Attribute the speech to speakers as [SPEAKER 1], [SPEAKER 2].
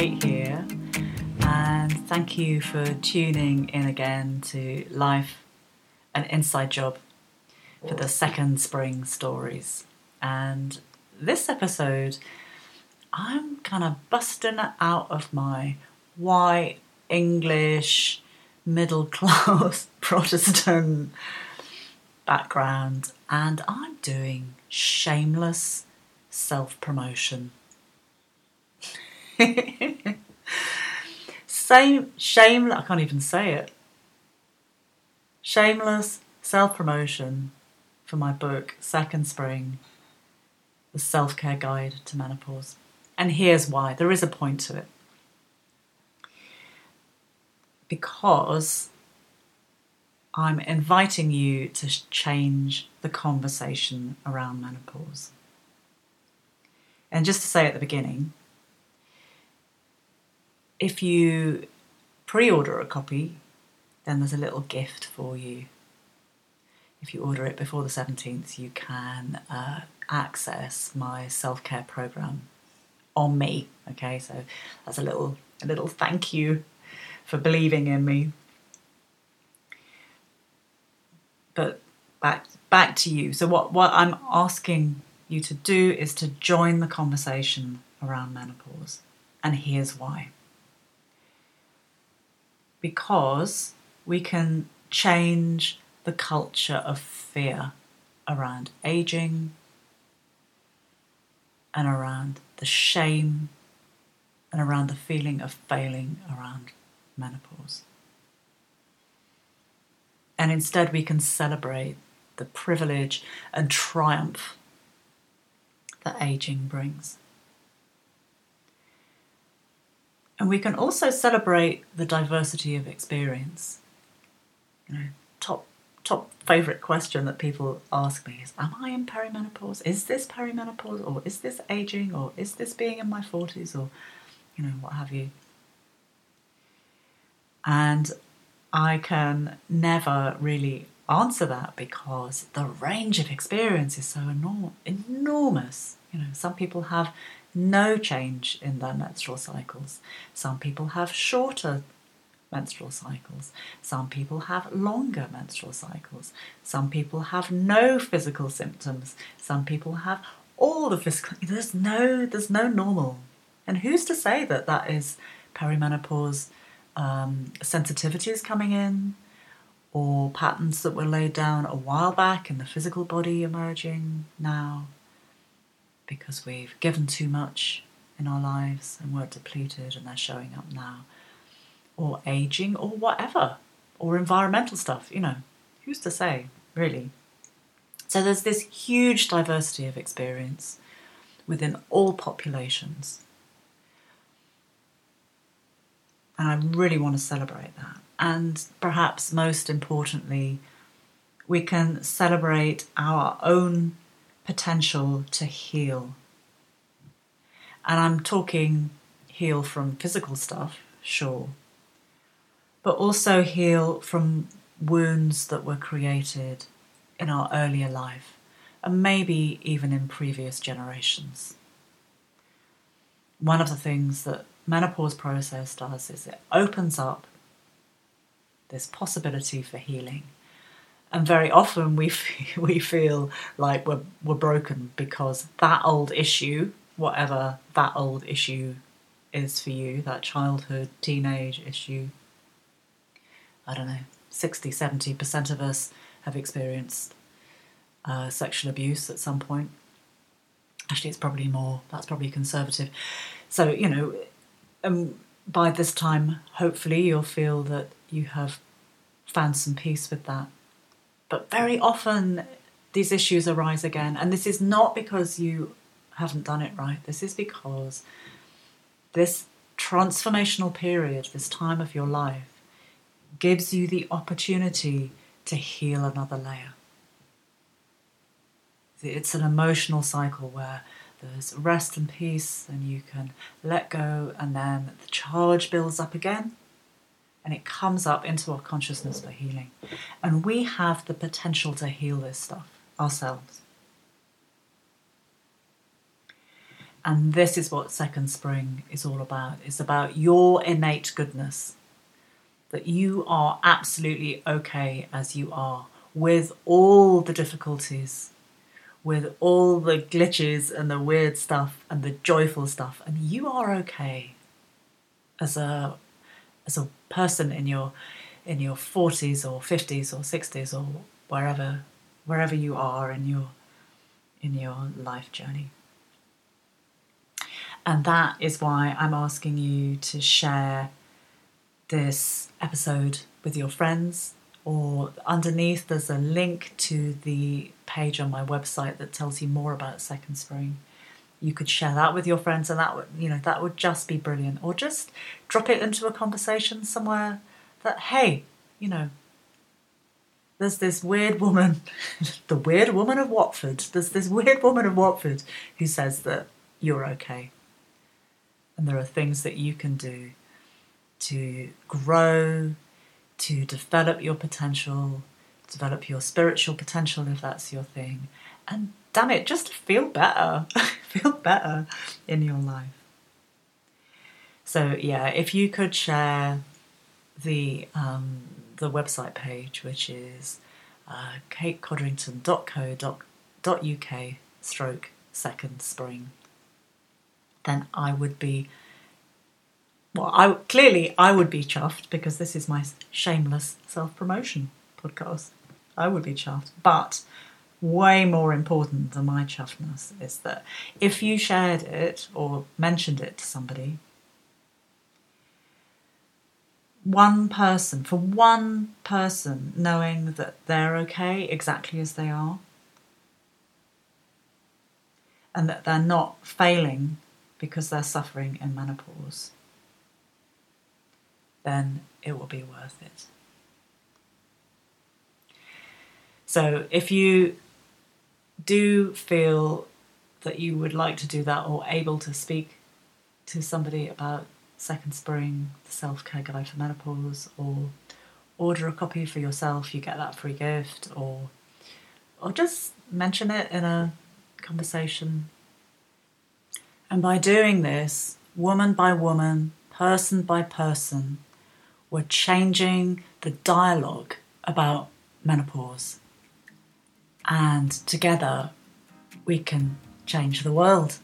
[SPEAKER 1] Kate here, and thank you for tuning in again to Life an Inside Job for the second spring stories. And this episode, I'm kind of busting out of my white English middle class Protestant background and I'm doing shameless self promotion. Same shame I can't even say it. Shameless self promotion for my book Second Spring, the self care guide to menopause. And here's why there is a point to it. Because I'm inviting you to change the conversation around menopause. And just to say at the beginning, if you pre order a copy, then there's a little gift for you. If you order it before the 17th, you can uh, access my self care program on me. Okay, so that's a little a little thank you for believing in me but back back to you. So what what I'm asking you to do is to join the conversation around menopause. And here's why. Because we can change the culture of fear around aging and around the shame and around the feeling of failing around menopause. And instead, we can celebrate the privilege and triumph that aging brings. And we can also celebrate the diversity of experience. You know, top top favorite question that people ask me is am I in perimenopause? Is this perimenopause or is this aging or is this being in my 40s or you know what have you? And I can never really answer that because the range of experience is so enorm- enormous. You know, some people have no change in their menstrual cycles. Some people have shorter menstrual cycles. Some people have longer menstrual cycles. Some people have no physical symptoms. Some people have all the physical. There's no, there's no normal. And who's to say that that is perimenopause um, sensitivities coming in or patterns that were laid down a while back in the physical body emerging now because we've given too much in our lives and we're depleted and they're showing up now. Or aging or whatever, or environmental stuff, you know. Who's to say, really? So there's this huge diversity of experience within all populations. And I really want to celebrate that. And perhaps most importantly, we can celebrate our own potential to heal. And I'm talking heal from physical stuff, sure, but also heal from wounds that were created in our earlier life and maybe even in previous generations. One of the things that menopause process does is it opens up this possibility for healing. And very often we feel, we feel like we're, we're broken because that old issue, whatever that old issue is for you, that childhood, teenage issue, I don't know, 60, 70% of us have experienced uh, sexual abuse at some point. Actually, it's probably more, that's probably conservative. So, you know, um, by this time, hopefully, you'll feel that you have found some peace with that. But very often, these issues arise again, and this is not because you haven't done it right. This is because this transformational period, this time of your life, gives you the opportunity to heal another layer. It's an emotional cycle where there's rest and peace, and you can let go, and then the charge builds up again and it comes up into our consciousness for healing. And we have the potential to heal this stuff ourselves. And this is what Second Spring is all about. It's about your innate goodness. That you are absolutely okay as you are, with all the difficulties, with all the glitches and the weird stuff and the joyful stuff, and you are okay as a as a person in your in your 40s or 50s or 60s or wherever wherever you are in your in your life journey. And that is why I'm asking you to share this episode with your friends or underneath there's a link to the page on my website that tells you more about second spring you could share that with your friends and that would you know that would just be brilliant or just drop it into a conversation somewhere that hey you know there's this weird woman the weird woman of watford. There's this weird woman of watford who says that you're okay. And there are things that you can do to grow to develop your potential develop your spiritual potential if that's your thing. And damn it just feel better feel better in your life. So yeah if you could share the um, the website page which is uh, katecodrington.co.uk stroke second spring then I would be well, I clearly I would be chuffed because this is my shameless self promotion podcast. I would be chuffed, but way more important than my chuffness is that if you shared it or mentioned it to somebody, one person, for one person knowing that they're okay exactly as they are, and that they're not failing because they're suffering in menopause then it will be worth it. So if you do feel that you would like to do that or able to speak to somebody about Second Spring, the self care guide for menopause, or order a copy for yourself, you get that free gift, or or just mention it in a conversation. And by doing this, woman by woman, person by person, we're changing the dialogue about menopause. And together we can change the world.